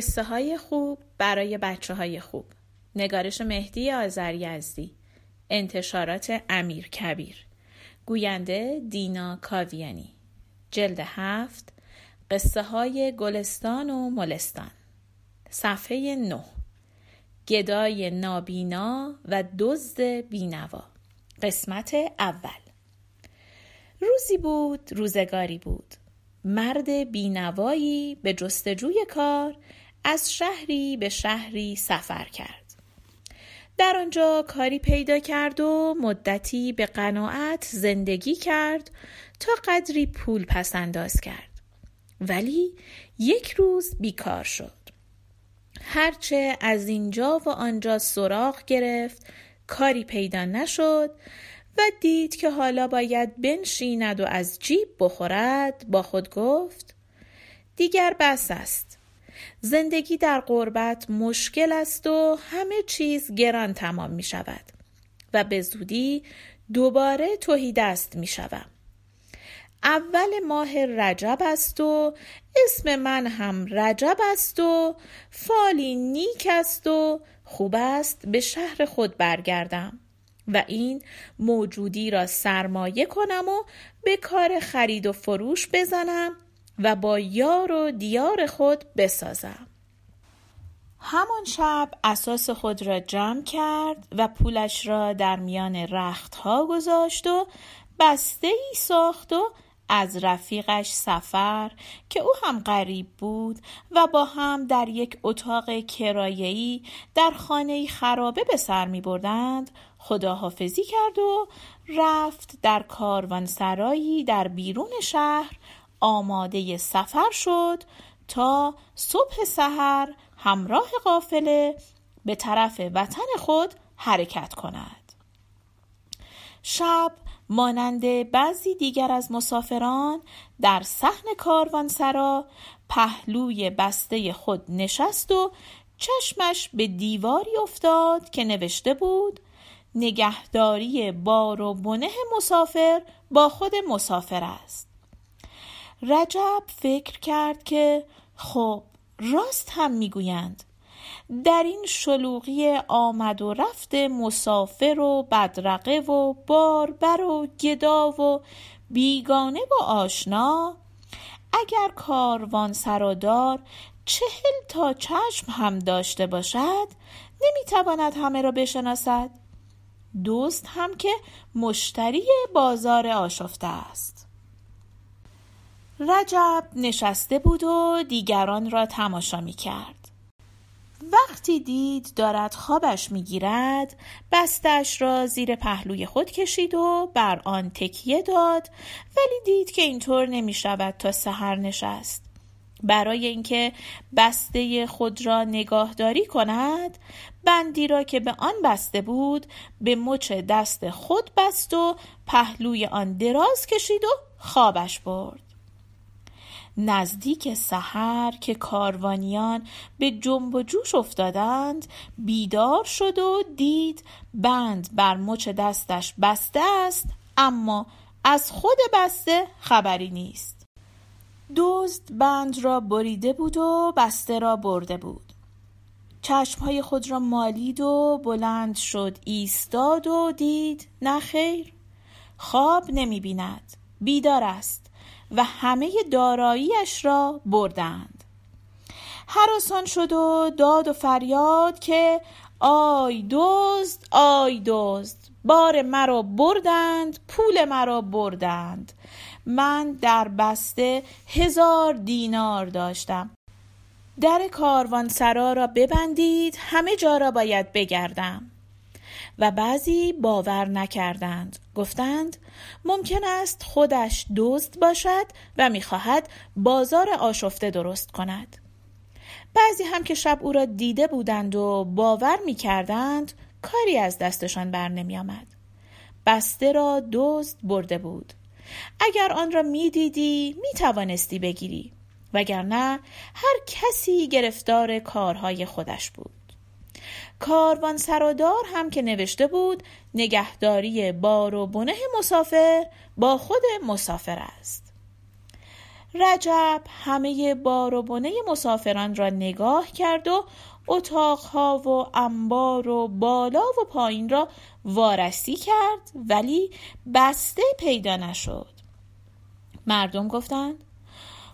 قصه های خوب برای بچه های خوب. نگارش مهدی آذر یزدی انتشارات امیر کبیر. گوینده دینا کاویانی. جلد هفت قصه های گلستان و ملستان. صفحه نه. گدای نابینا و دزد بینوا. قسمت اول. روزی بود روزگاری بود. مرد بینوایی به جستجوی کار از شهری به شهری سفر کرد. در آنجا کاری پیدا کرد و مدتی به قناعت زندگی کرد تا قدری پول پس انداز کرد. ولی یک روز بیکار شد. هرچه از اینجا و آنجا سراغ گرفت کاری پیدا نشد و دید که حالا باید بنشیند و از جیب بخورد با خود گفت دیگر بس است. زندگی در غربت مشکل است و همه چیز گران تمام می شود و به زودی دوباره توهی دست می شود. اول ماه رجب است و اسم من هم رجب است و فالی نیک است و خوب است به شهر خود برگردم و این موجودی را سرمایه کنم و به کار خرید و فروش بزنم و با یار و دیار خود بسازم. همان شب اساس خود را جمع کرد و پولش را در میان رختها گذاشت و بسته ای ساخت و از رفیقش سفر که او هم غریب بود و با هم در یک اتاق کرایه‌ای در خانه خرابه به سر می بردند خداحافظی کرد و رفت در کاروانسرایی در بیرون شهر آماده سفر شد تا صبح سحر همراه قافله به طرف وطن خود حرکت کند. شب مانند بعضی دیگر از مسافران در صحن کاروانسرا پهلوی بسته خود نشست و چشمش به دیواری افتاد که نوشته بود نگهداری بار و بنه مسافر با خود مسافر است. رجب فکر کرد که خب راست هم می‌گویند. در این شلوغی آمد و رفت مسافر و بدرقه و باربر و گدا و بیگانه و آشنا. اگر کاروان سرادار چهل تا چشم هم داشته باشد نمی‌تواند همه را بشناسد. دوست هم که مشتری بازار آشفته است. رجب نشسته بود و دیگران را تماشا می کرد. وقتی دید دارد خوابش می‌گیرد بستش را زیر پهلوی خود کشید و بر آن تکیه داد ولی دید که اینطور نمی شود تا سحر نشست برای اینکه بسته خود را نگاهداری کند بندی را که به آن بسته بود به مچ دست خود بست و پهلوی آن دراز کشید و خوابش برد نزدیک سحر که کاروانیان به جنب و جوش افتادند بیدار شد و دید بند بر مچ دستش بسته است اما از خود بسته خبری نیست. دزد بند را بریده بود و بسته را برده بود. چشمهای خود را مالید و بلند شد ایستاد و دید نه خیر خواب نمی بیند بیدار است. و همه داراییش را بردند. حراسان شد و داد و فریاد که آی دزد آی دزد بار مرا بردند پول مرا بردند. من در بسته هزار دینار داشتم. در کاروان سرا را ببندید همه جا را باید بگردم. و بعضی باور نکردند. گفتند ممکن است خودش دزد باشد و می‌خواهد بازار آشفته درست کند. بعضی هم که شب او را دیده بودند و باور می‌کردند کاری از دستشان بر نمی آمد. بسته را دزد برده بود. اگر آن را می‌دیدی می توانستی بگیری. وگرنه هر کسی گرفتار کارهای خودش بود. کاروان سرادار هم که نوشته بود نگهداری بار و بنه مسافر با خود مسافر است. رجب همه بار و بنه مسافران را نگاه کرد و اتاقها و انبار و بالا و پایین را وارسی کرد ولی بسته پیدا نشد. مردم گفتند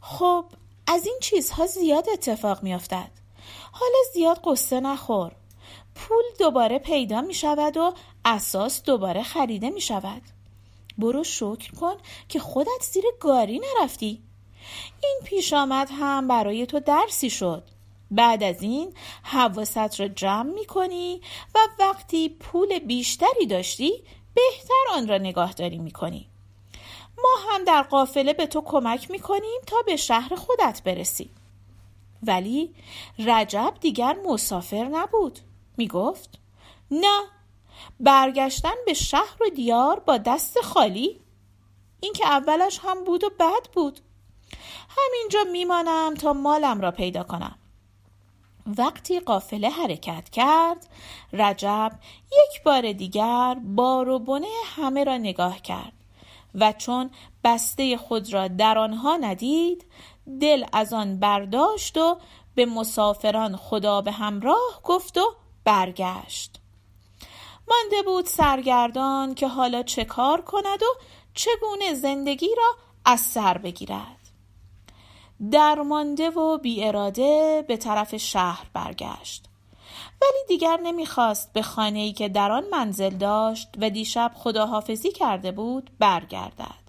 خب از این چیزها زیاد اتفاق میافتد. حالا زیاد قصه نخور. پول دوباره پیدا می شود و اساس دوباره خریده می شود. برو شکر کن که خودت زیر گاری نرفتی. این پیش آمد هم برای تو درسی شد. بعد از این حواست را جمع می کنی و وقتی پول بیشتری داشتی بهتر آن را نگاهداری می کنی. ما هم در قافله به تو کمک می کنیم تا به شهر خودت برسی. ولی رجب دیگر مسافر نبود. می گفت نه برگشتن به شهر و دیار با دست خالی. این که اولش هم بود و بد بود. همینجا میمانم تا مالم را پیدا کنم. وقتی قافله حرکت کرد رجب یک بار دیگر بار و بنه همه را نگاه کرد و چون بسته خود را در آنها ندید دل از آن برداشت و به مسافران خدا به همراه گفت و برگشت. مانده بود سرگردان که حالا چه کار کند و چگونه زندگی را از سر بگیرد. درمانده و بی اراده به طرف شهر برگشت. ولی دیگر نمی‌خواست به خانه‌ای که در آن منزل داشت و دیشب خداحافظی کرده بود برگردد.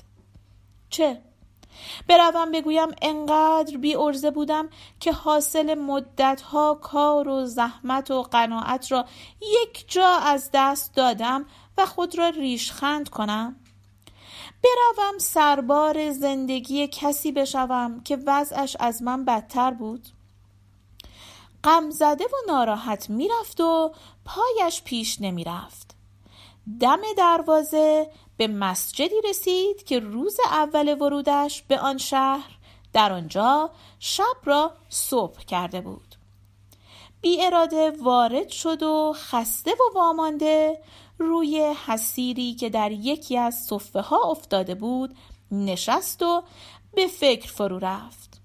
چه؟ بروم بگویم انقدر بی ارزه بودم که حاصل مدتها کار و زحمت و قناعت را یک جا از دست دادم و خود را ریشخند کنم. بروم سربار زندگی کسی بشوم که وضعش از من بدتر بود. غم زده و ناراحت می‌رفت و پایش پیش نمی‌رفت. دم دروازه به مسجدی رسید که روز اول ورودش به آن شهر در آنجا شب را صبح کرده بود. بی اراده وارد شد و خسته و وامانده روی حسیری که در یکی از صفه ها افتاده بود نشست و به فکر فرو رفت.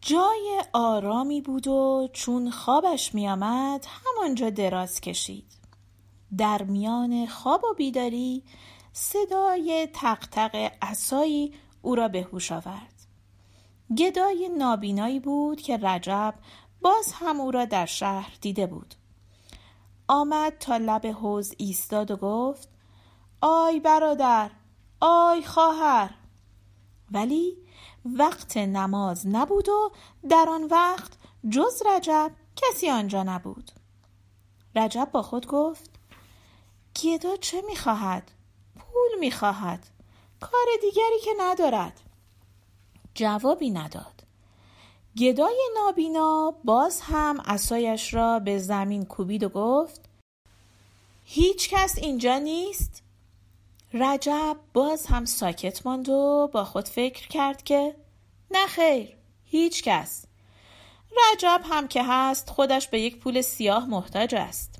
جای آرامی بود و چون خوابش میآمد همانجا دراز کشید. در میان خواب و بیداری صدای تق اسایی او را به هوش آورد. گدای نابینایی بود که رجب باز هم او را در شهر دیده بود. آمد تا لب حوز ایستاد و گفت آی برادر آی خواهر. ولی وقت نماز نبود و در آن وقت جز رجب کسی آنجا نبود. رجب با خود گفت گدا چه می‌خواهد؟ پول می‌خواهد. کار دیگری که ندارد. جوابی نداد. گدای نابینا باز هم اسایش را به زمین کوبید و گفت هیچ کس اینجا نیست؟ رجب باز هم ساکت ماند و با خود فکر کرد که نه خیر هیچ کس. رجب هم که هست خودش به یک پول سیاه محتاج است.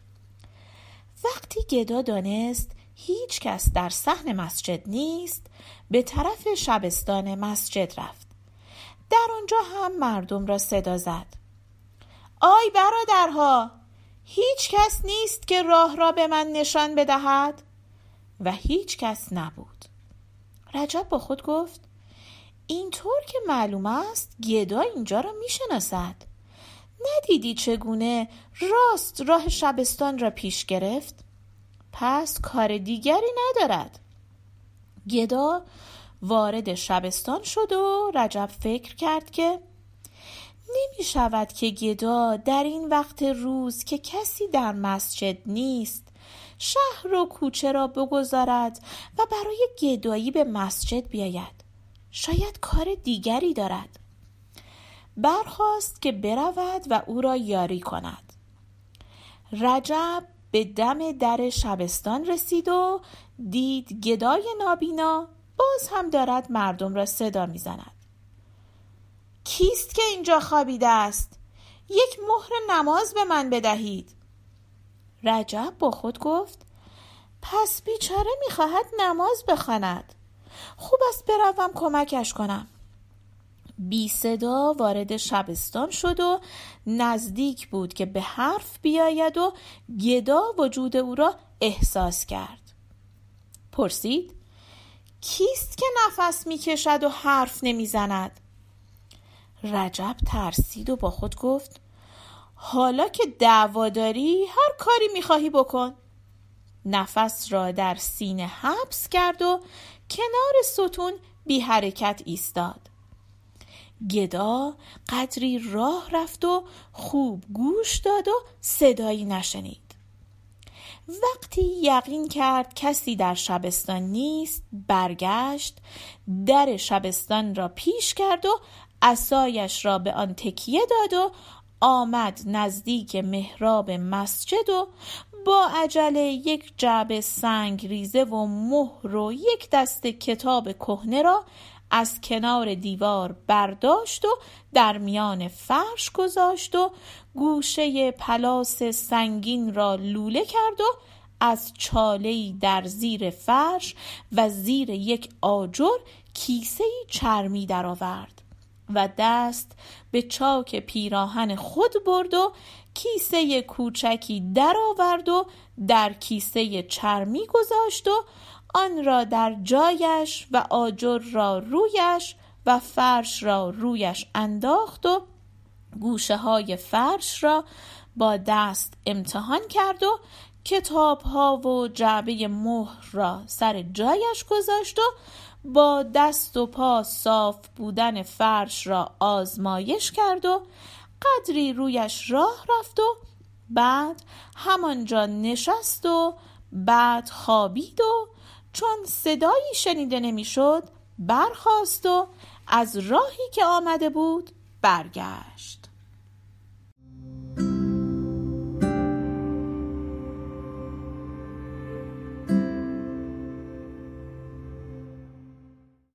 وقتی گدا دانست هیچ کس در صحن مسجد نیست به طرف شبستان مسجد رفت. در آنجا هم مردم را صدا زد. آی برادرها هیچ کس نیست که راه را به من نشان بدهد؟ و هیچ کس نبود. رجب با خود گفت اینطور که معلوم است گدا اینجا را می‌شناسد. ندیدی چگونه راست راه شبستان را پیش گرفت؟ پس کار دیگری ندارد. گدا وارد شبستان شد و رجب فکر کرد که نمی شود که گدا در این وقت روز که کسی در مسجد نیست شهر و کوچه را بگذارد و برای گدایی به مسجد بیاید. شاید کار دیگری دارد. برخواست که برود و او را یاری کند. رجب به دم در شبستان رسید و دید گدای نابینا باز هم دارد مردم را صدا می‌زند. کیست که اینجا خوابیده است؟ یک مهر نماز به من بدهید. رجب با خود گفت پس بیچاره می‌خواهد نماز بخواند. خوب است بروم کمکش کنم. بی صدا وارد شبستان شد و نزدیک بود که به حرف بیاید و گدا وجود او را احساس کرد. پرسید کیست که نفس می‌کشد و حرف نمی‌زند؟ رجب ترسید و با خود گفت حالا که دعوا داری هر کاری می‌خواهی بکن. نفس را در سینه حبس کرد و کنار ستون بی حرکت ایستاد. گدا قدری راه رفت و خوب گوش داد و صدایی نشنید. وقتی یقین کرد کسی در شبستان نیست برگشت در شبستان را پیش کرد و اسایش را به آن تکیه داد و آمد نزدیک محراب مسجد و با عجله یک جعبه سنگ ریزه و مهر و یک دست کتاب کهنه را از کنار دیوار برداشت و در میان فرش گذاشت و گوشه پلاس سنگین را لوله کرد و از چاله در زیر فرش و زیر یک آجر کیسه چرمی درآورد و دست به چاک پیراهن خود برد و کیسه کوچکی درآورد و در کیسه چرمی گذاشت و آن را در جایش و آجر را رویش و فرش را رویش انداخت و گوشه های فرش را با دست امتحان کرد و کتاب ها و جعبه مهر را سر جایش گذاشت و با دست و پا صاف بودن فرش را آزمایش کرد و قدری رویش راه رفت و بعد همانجا نشست و بعد خوابید و چون صدایی شنیده نمی‌شد برخاست و از راهی که آمده بود برگشت.